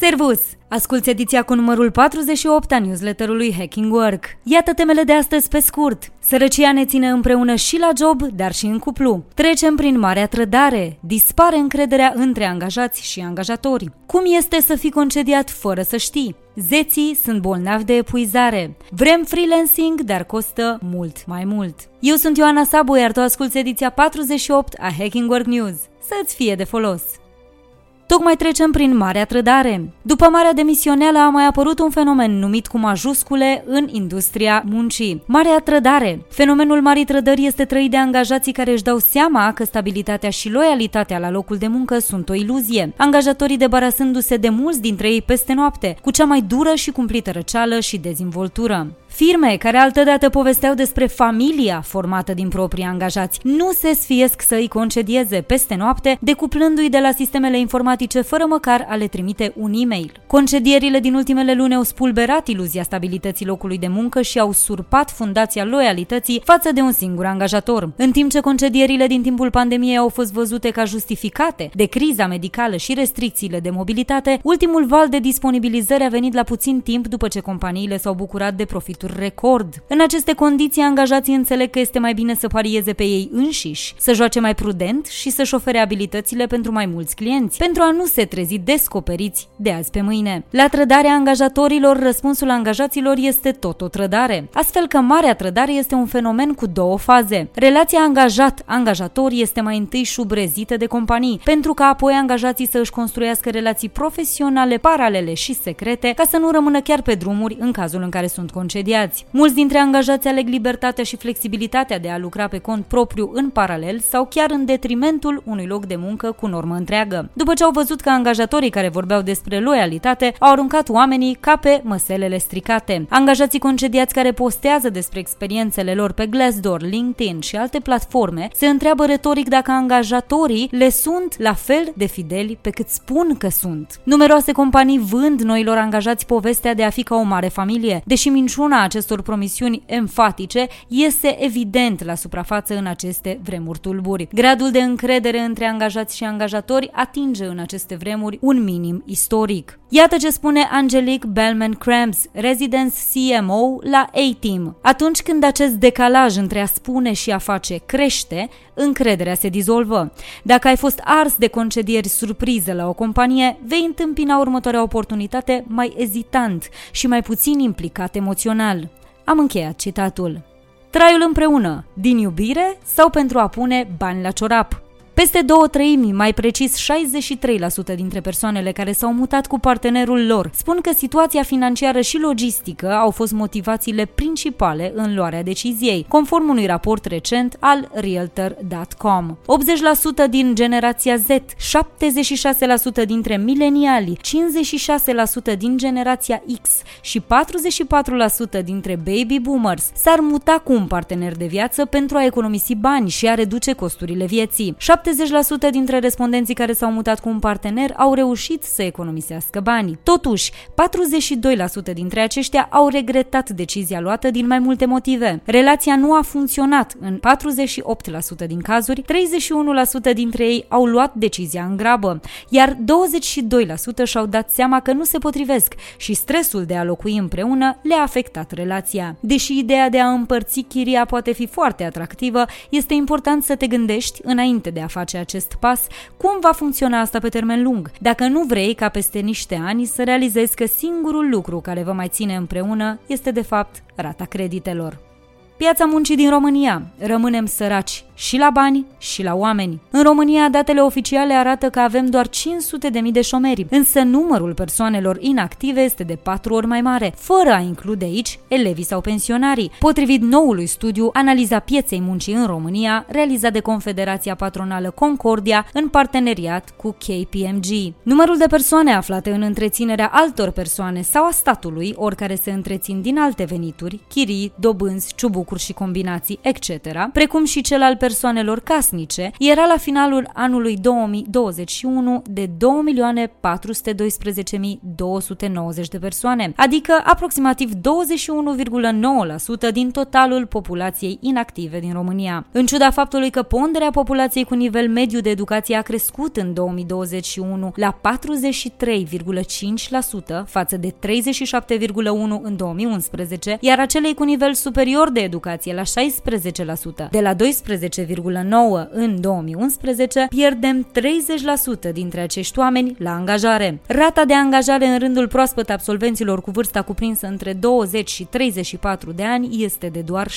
Servus! Asculți ediția cu numărul 48 a newsletterului Hacking Work. Iată temele de astăzi pe scurt. Sărăcia ne ține împreună și la job, dar și în cuplu. Trecem prin marea trădare. Dispare încrederea între angajați și angajatori. Cum este să fii concediat fără să știi? Zeții sunt bolnavi de epuizare. Vrem freelancing, dar costă mult mai mult. Eu sunt Ioana Sabu, iar tu asculti ediția 48 a Hacking Work News. Să-ți fie de folos! Tocmai trecem prin Marea Trădare. După Marea Demisioneală a mai apărut un fenomen numit cu majuscule în industria muncii. Marea Trădare. Fenomenul Marii Trădări este trăit de angajații care își dau seama că stabilitatea și loialitatea la locul de muncă sunt o iluzie. Angajatorii debarasându-se de mulți dintre ei peste noapte, cu cea mai dură și cumplită răceală și dezvoltură. Firme care altădată povesteau despre familia formată din proprii angajați nu se sfiesc să îi concedieze peste noapte, decuplându-i de la sistemele informatice fără măcar a le trimite un e-mail. Concedierile din ultimele luni au spulberat iluzia stabilității locului de muncă și au surpat fundația loialității față de un singur angajator. În timp ce concedierile din timpul pandemiei au fost văzute ca justificate de criza medicală și restricțiile de mobilitate, ultimul val de disponibilizări a venit la puțin timp după ce companiile s-au bucurat de profituri record. În aceste condiții, angajații înțeleg că este mai bine să parieze pe ei înșiși, să joace mai prudent și să-și ofere abilitățile pentru mai mulți clienți, pentru a nu se trezi descoperiți de azi pe mâine. La trădarea angajatorilor, răspunsul angajaților este tot o trădare. Astfel că marea trădare este un fenomen cu două faze. Relația angajat-angajator este mai întâi șubrezită de companii, pentru ca apoi angajații să își construiască relații profesionale paralele și secrete, ca să nu rămână chiar pe drumuri în cazul în care sunt concediați concediați. Mulți dintre angajați aleg libertatea și flexibilitatea de a lucra pe cont propriu în paralel sau chiar în detrimentul unui loc de muncă cu normă întreagă. După ce au văzut că angajatorii care vorbeau despre loialitate au aruncat oamenii ca pe măselele stricate. Angajații concediați care postează despre experiențele lor pe Glassdoor, LinkedIn și alte platforme se întreabă retoric dacă angajatorii le sunt la fel de fideli pe cât spun că sunt. Numeroase companii vând noilor angajați povestea de a fi ca o mare familie, deși minciuna acestor promisiuni enfatice iese evident la suprafață în aceste vremuri tulburi. Gradul de încredere între angajați și angajatori atinge în aceste vremuri un minim istoric. Iată ce spune Angelique Bellman Krams, Residence CMO la A-Team. Atunci când acest decalaj între a spune și a face crește, încrederea se dizolvă. Dacă ai fost ars de concedieri surpriză la o companie, vei întâmpina următoarea oportunitate mai ezitant și mai puțin implicat emoțional. Am încheiat citatul. Traiul împreună, din iubire sau pentru a pune bani la ciorap? Peste două treimi, mai precis 63% dintre persoanele care s-au mutat cu partenerul lor, spun că situația financiară și logistică au fost motivațiile principale în luarea deciziei, conform unui raport recent al Realtor.com. 80% din generația Z, 76% dintre mileniali, 56% din generația X și 44% dintre baby boomers s-ar muta cu un partener de viață pentru a economisi bani și a reduce costurile vieții. 70% dintre respondenții care s-au mutat cu un partener au reușit să economisească bani. Totuși, 42% dintre aceștia au regretat decizia luată din mai multe motive. Relația nu a funcționat în 48% din cazuri, 31% dintre ei au luat decizia în grabă, iar 22% și-au dat seama că nu se potrivesc și stresul de a locui împreună le-a afectat relația. Deși ideea de a împărți chiria poate fi foarte atractivă, este important să te gândești înainte de a face acest pas, cum va funcționa asta pe termen lung? Dacă nu vrei ca peste niște ani să realizezi că singurul lucru care vă mai ține împreună este de fapt rata creditelor. Piața muncii din România. Rămânem săraci și la bani și la oameni. În România, datele oficiale arată că avem doar 500 de mii de șomeri, însă numărul persoanelor inactive este de 4 ori mai mare, fără a include aici elevii sau pensionarii. Potrivit noului studiu, analiza pieței muncii în România, realizat de Confederația Patronală Concordia în parteneriat cu KPMG. Numărul de persoane aflate în întreținerea altor persoane sau a statului, ori care se întrețin din alte venituri, chirii, dobânzi, ciubuc locuri și combinații, etc., precum și cel al persoanelor casnice, era la finalul anului 2021 de 2.412.290 de persoane, adică aproximativ 21,9% din totalul populației inactive din România. În ciuda faptului că ponderea populației cu nivel mediu de educație a crescut în 2021 la 43,5% față de 37,1% în 2011, iar acelei cu nivel superior de educație la 16%. De la 12,9% în 2011, pierdem 30% dintre acești oameni la angajare. Rata de angajare în rândul proaspăt absolvenților cu vârsta cuprinsă între 20 și 34 de ani este de doar 70%,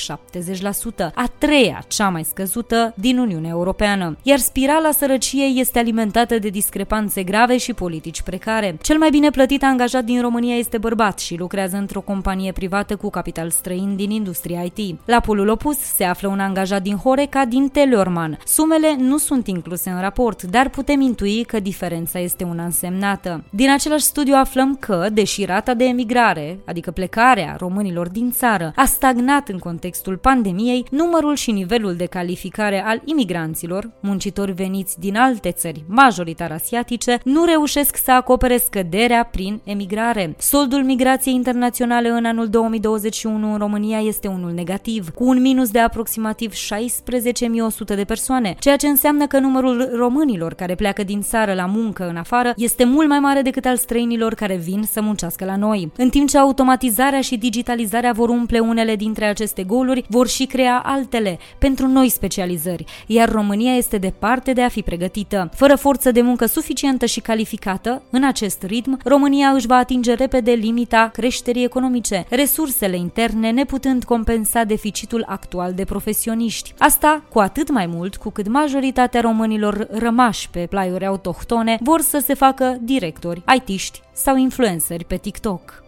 a treia cea mai scăzută din Uniunea Europeană. Iar spirala sărăciei este alimentată de discrepanțe grave și politici precare. Cel mai bine plătit angajat din România este bărbat și lucrează într-o companie privată cu capital străin din industria IT. La polul opus se află un angajat din Horeca din Teleorman. Sumele nu sunt incluse în raport, dar putem intui că diferența este una însemnată. Din același studiu aflăm că, deși rata de emigrare, adică plecarea românilor din țară, a stagnat în contextul pandemiei, numărul și nivelul de calificare al imigranților, muncitori veniți din alte țări, majoritar asiatice, nu reușesc să acopere scăderea prin emigrare. Soldul migrației internaționale în anul 2021 în România este unul negativ, cu un minus de aproximativ 16.100 de persoane, ceea ce înseamnă că numărul românilor care pleacă din țară la muncă în afară este mult mai mare decât al străinilor care vin să muncească la noi. În timp ce automatizarea și digitalizarea vor umple unele dintre aceste goluri, vor și crea altele pentru noi specializări, iar România este departe de a fi pregătită. Fără forță de muncă suficientă și calificată, în acest ritm, România își va atinge repede limita creșterii economice, resursele interne neputând compensa deficitul actual de profesioniști. Asta cu atât mai mult cu cât majoritatea românilor rămași pe plaiuri autohtone vor să se facă directori, aitiști sau influenceri pe TikTok.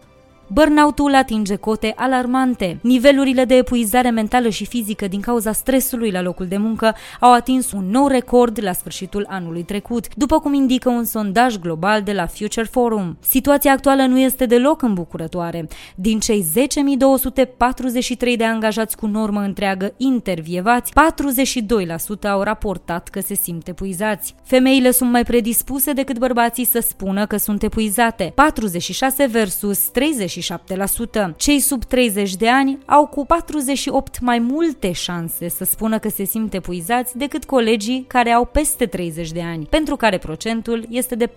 Burnoutul atinge cote alarmante. Nivelurile de epuizare mentală și fizică din cauza stresului la locul de muncă au atins un nou record la sfârșitul anului trecut, după cum indică un sondaj global de la Future Forum. Situația actuală nu este deloc îmbucurătoare. Din cei 10.243 de angajați cu normă întreagă intervievați, 42% au raportat că se simt epuizați. Femeile sunt mai predispuse decât bărbații să spună că sunt epuizate, 46 versus 30 27%. Cei sub 30 de ani au cu 48 mai multe șanse să spună că se simt epuizați decât colegii care au peste 30 de ani, pentru care procentul este de 40%.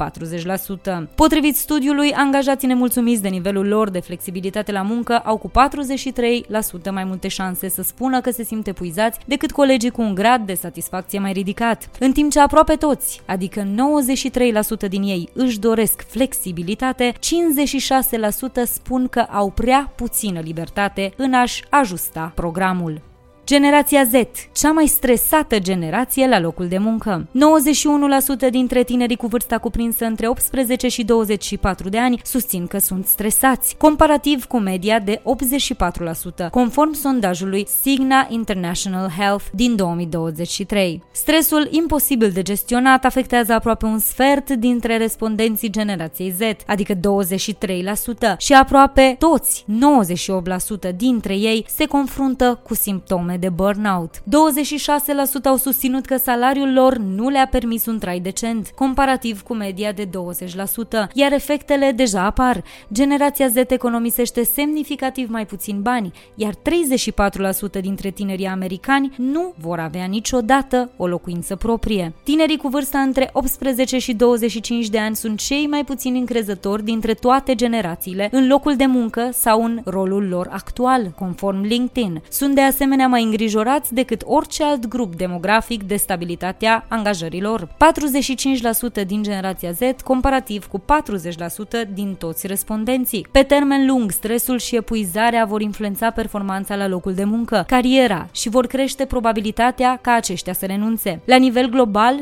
Potrivit studiului, angajații nemulțumiți de nivelul lor de flexibilitate la muncă au cu 43% mai multe șanse să spună că se simt epuizați decât colegii cu un grad de satisfacție mai ridicat. În timp ce aproape toți, adică 93% din ei, își doresc flexibilitate, 56% spun că au prea puțină libertate în a-și ajusta programul. Generația Z, cea mai stresată generație la locul de muncă. 91% dintre tinerii cu vârsta cuprinsă între 18 și 24 de ani susțin că sunt stresați, comparativ cu media de 84%, conform sondajului Signa International Health din 2023. Stresul imposibil de gestionat afectează aproape un sfert dintre respondenții generației Z, adică 23%, și aproape toți, 98% dintre ei, se confruntă cu simptome de burnout. 26% au susținut că salariul lor nu le-a permis un trai decent, comparativ cu media de 20%, iar efectele deja apar. Generația Z economisește semnificativ mai puțin bani, iar 34% dintre tinerii americani nu vor avea niciodată o locuință proprie. Tinerii cu vârsta între 18 și 25 de ani sunt cei mai puțin încrezători dintre toate generațiile în locul de muncă sau în rolul lor actual, conform LinkedIn. Sunt de asemenea mai îngrijorați decât orice alt grup demografic de stabilitatea angajărilor. 45% din generația Z, comparativ cu 40% din toți respondenții. Pe termen lung, stresul și epuizarea vor influența performanța la locul de muncă, cariera și vor crește probabilitatea ca aceștia să renunțe. La nivel global,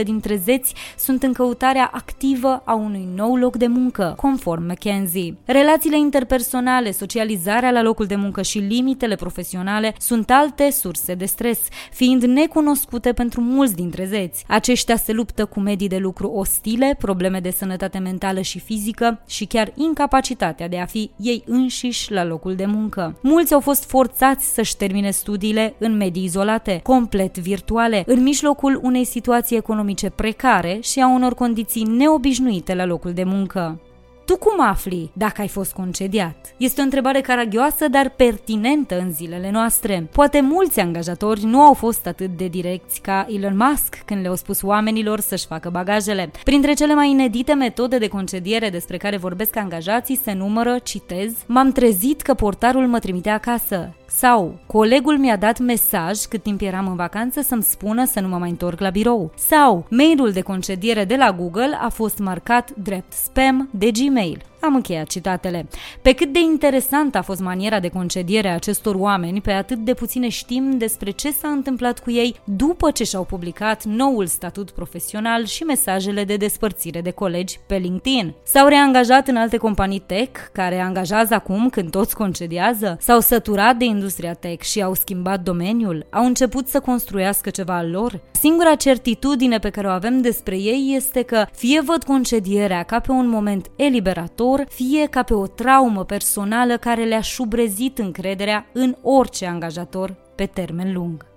77% dintre zeți sunt în căutarea activă a unui nou loc de muncă, conform McKenzie. Relațiile interpersonale, socializarea la locul de muncă și limitele profesionale profesionale sunt alte surse de stres, fiind necunoscute pentru mulți dintre zeți. Aceștia se luptă cu medii de lucru ostile, probleme de sănătate mentală și fizică și chiar incapacitatea de a fi ei înșiși la locul de muncă. Mulți au fost forțați să-și termine studiile în medii izolate, complet virtuale, în mijlocul unei situații economice precare și a unor condiții neobișnuite la locul de muncă. Tu cum afli dacă ai fost concediat? Este o întrebare caragioasă, dar pertinentă în zilele noastre. Poate mulți angajatori nu au fost atât de direcți ca Elon Musk când le-au spus oamenilor să-și facă bagajele. Printre cele mai inedite metode de concediere despre care vorbesc angajații se numără, citez, M-am trezit că portarul mă trimite acasă. Sau, colegul mi-a dat mesaj cât timp eram în vacanță să-mi spună să nu mă mai întorc la birou. Sau, mailul de concediere de la Google a fost marcat drept spam de Gmail. Am încheiat citatele. Pe cât de interesant a fost maniera de concediere a acestor oameni, pe atât de puține știm despre ce s-a întâmplat cu ei după ce și-au publicat noul statut profesional și mesajele de despărțire de colegi pe LinkedIn. S-au reangajat în alte companii tech, care angajează acum când toți concediază? S-au săturat de industria tech și au schimbat domeniul? Au început să construiască ceva al lor? Singura certitudine pe care o avem despre ei este că fie văd concedierea ca pe un moment eliberator, lor, fie ca pe o traumă personală care le-a șubrezit încrederea în orice angajator pe termen lung.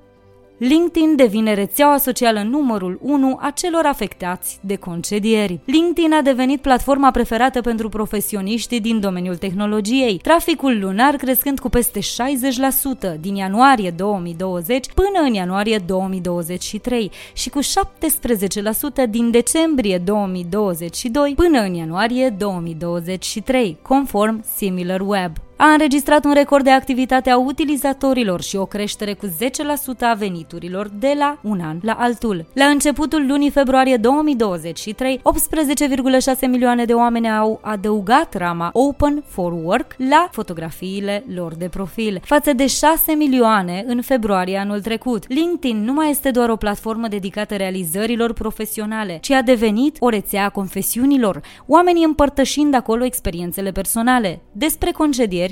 LinkedIn devine rețeaua socială numărul 1 a celor afectați de concedieri. LinkedIn a devenit platforma preferată pentru profesioniști din domeniul tehnologiei, traficul lunar crescând cu peste 60% din ianuarie 2020 până în ianuarie 2023 și cu 17% din decembrie 2022 până în ianuarie 2023, conform SimilarWeb a înregistrat un record de activitate a utilizatorilor și o creștere cu 10% a veniturilor de la un an la altul. La începutul lunii februarie 2023, 18,6 milioane de oameni au adăugat rama Open for Work la fotografiile lor de profil, față de 6 milioane în februarie anul trecut. LinkedIn nu mai este doar o platformă dedicată realizărilor profesionale, ci a devenit o rețea a confesiunilor, oamenii împărtășind acolo experiențele personale, despre concedieri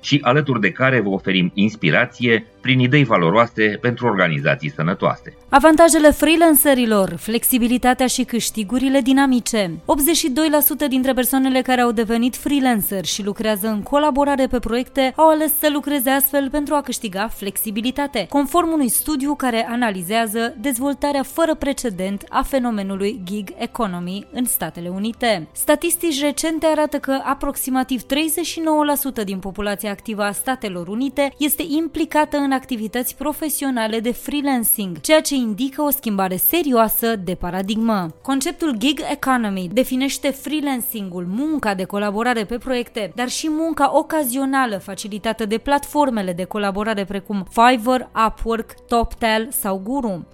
și alături de care vă oferim inspirație prin idei valoroase pentru organizații sănătoase. Avantajele freelancerilor, flexibilitatea și câștigurile dinamice. 82% dintre persoanele care au devenit freelancer și lucrează în colaborare pe proiecte au ales să lucreze astfel pentru a câștiga flexibilitate, conform unui studiu care analizează dezvoltarea fără precedent a fenomenului gig economy în Statele Unite. Statistici recente arată că aproximativ 39% din populația activă a Statelor Unite este implicată în activități profesionale de freelancing, ceea ce indică o schimbare serioasă de paradigmă. Conceptul gig economy definește freelancingul, munca de colaborare pe proiecte, dar și munca ocazională facilitată de platformele de colaborare precum Fiverr, Upwork, TopTal sau Guru.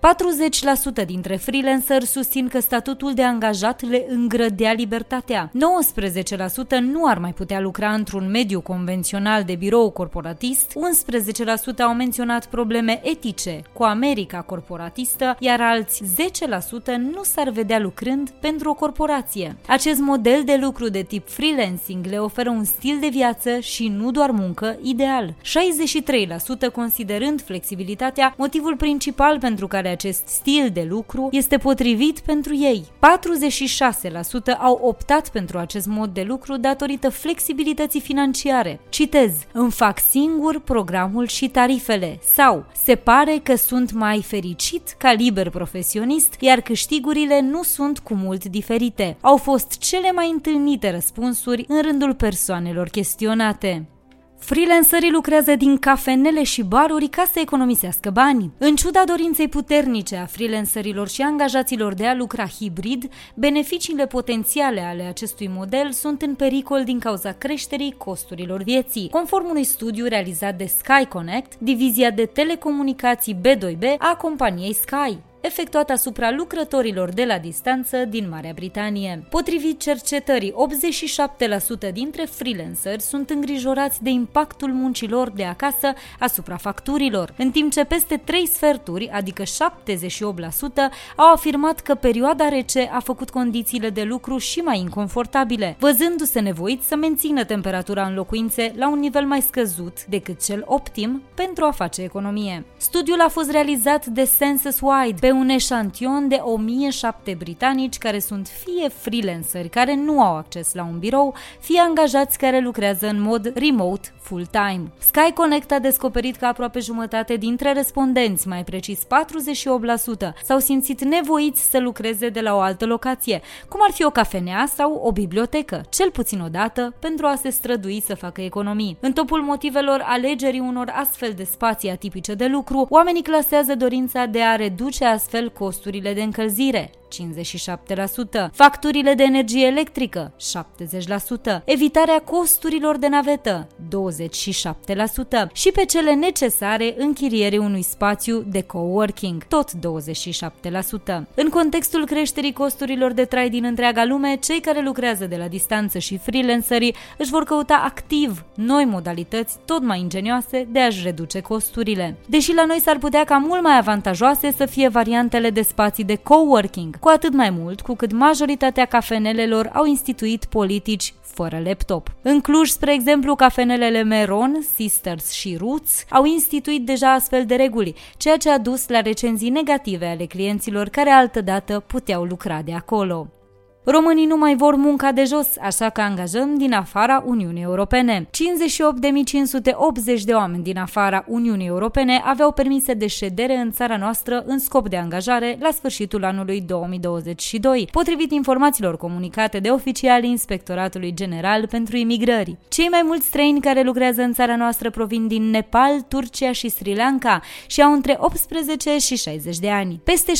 40% dintre freelanceri susțin că statutul de angajat le îngrădea libertatea. 19% nu ar mai putea lucra într-un mediu convențional de birou corporatist, 11% au menționat probleme etice cu America corporatistă, iar alți 10% nu s-ar vedea lucrând pentru o corporație. Acest model de lucru de tip freelancing le oferă un stil de viață și nu doar muncă ideal. 63% considerând flexibilitatea motivul principal pentru care acest stil de lucru este potrivit pentru ei. 46% au optat pentru acest mod de lucru datorită flexibilității financiare. Citez, îmi fac singur programul și tarifele sau se pare că sunt mai fericit ca liber profesionist, iar câștigurile nu sunt cu mult diferite. Au fost cele mai întâlnite răspunsuri în rândul persoanelor chestionate. Freelancerii lucrează din cafenele și baruri ca să economisească bani. În ciuda dorinței puternice a freelancerilor și angajaților de a lucra hibrid, beneficiile potențiale ale acestui model sunt în pericol din cauza creșterii costurilor vieții. Conform unui studiu realizat de Sky Connect, divizia de telecomunicații B2B a companiei Sky efectuat asupra lucrătorilor de la distanță din Marea Britanie. Potrivit cercetării, 87% dintre freelanceri sunt îngrijorați de impactul muncilor de acasă asupra facturilor, în timp ce peste 3 sferturi, adică 78%, au afirmat că perioada rece a făcut condițiile de lucru și mai inconfortabile, văzându-se nevoiți să mențină temperatura în locuințe la un nivel mai scăzut decât cel optim pentru a face economie. Studiul a fost realizat de Census Wide pe un eșantion de 1007 britanici care sunt fie freelanceri care nu au acces la un birou, fie angajați care lucrează în mod remote full-time. Sky Connect a descoperit că aproape jumătate dintre respondenți, mai precis 48%, s-au simțit nevoiți să lucreze de la o altă locație, cum ar fi o cafenea sau o bibliotecă, cel puțin o dată, pentru a se strădui să facă economii. În topul motivelor alegerii unor astfel de spații atipice de lucru, oamenii clasează dorința de a reduce astfel costurile de încălzire, 57%, facturile de energie electrică 70%, evitarea costurilor de navetă 27% și pe cele necesare închirierii unui spațiu de coworking tot 27%. În contextul creșterii costurilor de trai din întreaga lume, cei care lucrează de la distanță și freelancerii își vor căuta activ noi modalități tot mai ingenioase de a-și reduce costurile. Deși la noi s-ar putea ca mult mai avantajoase să fie variantele de spații de coworking, cu atât mai mult cu cât majoritatea cafenelelor au instituit politici fără laptop. În Cluj, spre exemplu, cafenelele Meron, Sisters și Roots au instituit deja astfel de reguli, ceea ce a dus la recenzii negative ale clienților care altădată puteau lucra de acolo. Românii nu mai vor munca de jos, așa că angajăm din afara Uniunii Europene. 58.580 de oameni din afara Uniunii Europene aveau permise de ședere în țara noastră în scop de angajare la sfârșitul anului 2022, potrivit informațiilor comunicate de oficialii Inspectoratului General pentru Imigrări. Cei mai mulți străini care lucrează în țara noastră provin din Nepal, Turcia și Sri Lanka și au între 18 și 60 de ani. Peste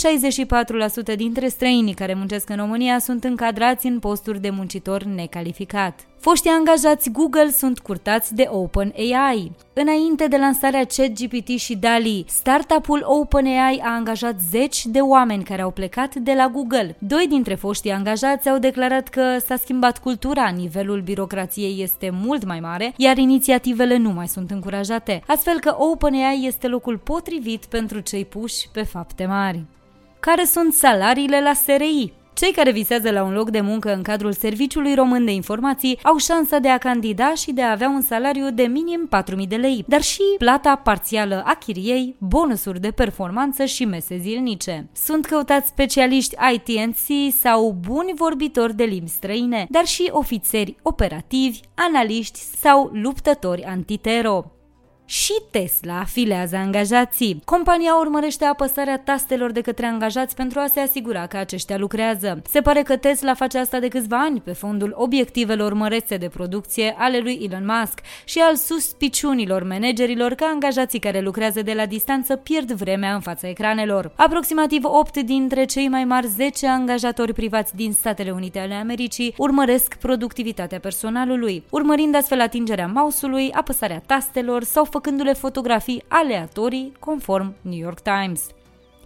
64% dintre străinii care muncesc în România sunt în încadrați în posturi de muncitor necalificat. Foștii angajați Google sunt curtați de OpenAI. Înainte de lansarea ChatGPT și DALI, startup-ul OpenAI a angajat zeci de oameni care au plecat de la Google. Doi dintre foștii angajați au declarat că s-a schimbat cultura, nivelul birocrației este mult mai mare, iar inițiativele nu mai sunt încurajate, astfel că OpenAI este locul potrivit pentru cei puși pe fapte mari. Care sunt salariile la SRI? Cei care visează la un loc de muncă în cadrul Serviciului Român de Informații au șansa de a candida și de a avea un salariu de minim 4.000 de lei, dar și plata parțială a chiriei, bonusuri de performanță și mese zilnice. Sunt căutați specialiști ITNC sau buni vorbitori de limbi străine, dar și ofițeri operativi, analiști sau luptători antitero și Tesla afilează angajații. Compania urmărește apăsarea tastelor de către angajați pentru a se asigura că aceștia lucrează. Se pare că Tesla face asta de câțiva ani pe fondul obiectivelor mărețe de producție ale lui Elon Musk și al suspiciunilor managerilor că angajații care lucrează de la distanță pierd vremea în fața ecranelor. Aproximativ 8 dintre cei mai mari 10 angajatori privați din Statele Unite ale Americii urmăresc productivitatea personalului, urmărind astfel atingerea mouse-ului, apăsarea tastelor sau făcându-le fotografii aleatorii, conform New York Times.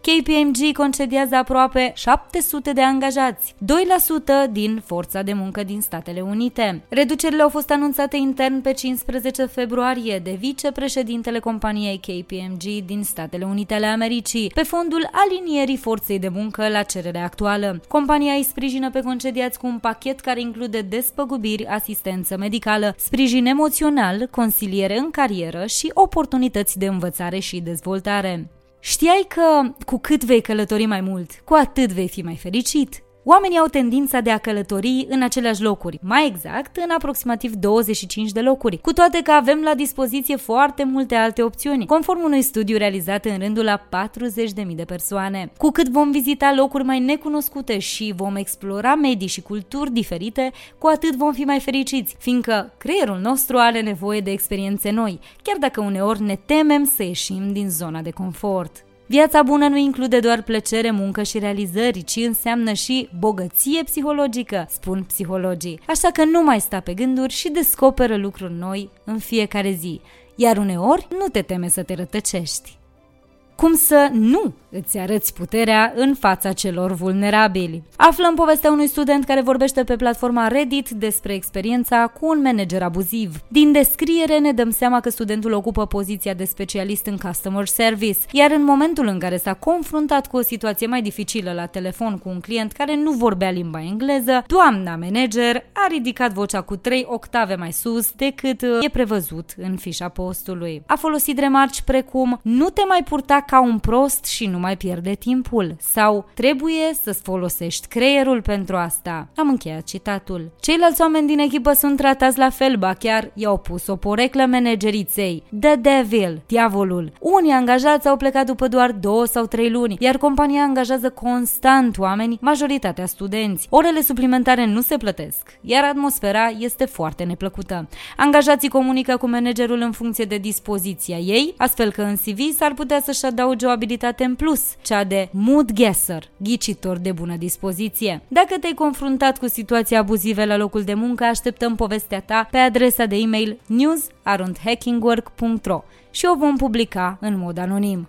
KPMG concediază aproape 700 de angajați, 2% din forța de muncă din Statele Unite. Reducerile au fost anunțate intern pe 15 februarie de vicepreședintele companiei KPMG din Statele Unite ale Americii, pe fondul alinierii forței de muncă la cererea actuală. Compania îi sprijină pe concediați cu un pachet care include despăgubiri, asistență medicală, sprijin emoțional, consiliere în carieră și oportunități de învățare și dezvoltare. Știai că cu cât vei călători mai mult, cu atât vei fi mai fericit? Oamenii au tendința de a călători în aceleași locuri, mai exact în aproximativ 25 de locuri, cu toate că avem la dispoziție foarte multe alte opțiuni, conform unui studiu realizat în rândul la 40.000 de persoane. Cu cât vom vizita locuri mai necunoscute și vom explora medii și culturi diferite, cu atât vom fi mai fericiți, fiindcă creierul nostru are nevoie de experiențe noi, chiar dacă uneori ne temem să ieșim din zona de confort. Viața bună nu include doar plăcere, muncă și realizări, ci înseamnă și bogăție psihologică, spun psihologii. Așa că nu mai sta pe gânduri și descoperă lucruri noi în fiecare zi. Iar uneori nu te teme să te rătăcești cum să nu îți arăți puterea în fața celor vulnerabili. Aflăm povestea unui student care vorbește pe platforma Reddit despre experiența cu un manager abuziv. Din descriere ne dăm seama că studentul ocupă poziția de specialist în customer service, iar în momentul în care s-a confruntat cu o situație mai dificilă la telefon cu un client care nu vorbea limba engleză, doamna manager a ridicat vocea cu trei octave mai sus decât e prevăzut în fișa postului. A folosit remarci precum nu te mai purta ca un prost și nu mai pierde timpul. Sau trebuie să-ți folosești creierul pentru asta. Am încheiat citatul. Ceilalți oameni din echipă sunt tratați la fel, ba chiar i-au pus o poreclă manageriței. The Devil, diavolul. Unii angajați au plecat după doar două sau trei luni, iar compania angajează constant oameni, majoritatea studenți. Orele suplimentare nu se plătesc, iar atmosfera este foarte neplăcută. Angajații comunică cu managerul în funcție de dispoziția ei, astfel că în CV s-ar putea să-și adauge o abilitate în plus, cea de mood guesser, ghicitor de bună dispoziție. Dacă te-ai confruntat cu situații abuzive la locul de muncă, așteptăm povestea ta pe adresa de e-mail news.hackingwork.ro și o vom publica în mod anonim.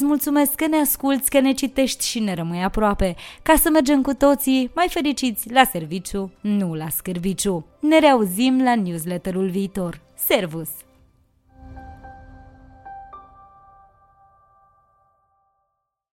îți mulțumesc că ne asculți, că ne citești și ne rămâi aproape, ca să mergem cu toții mai fericiți la serviciu, nu la scârbiciu. Ne reauzim la newsletterul viitor. Servus!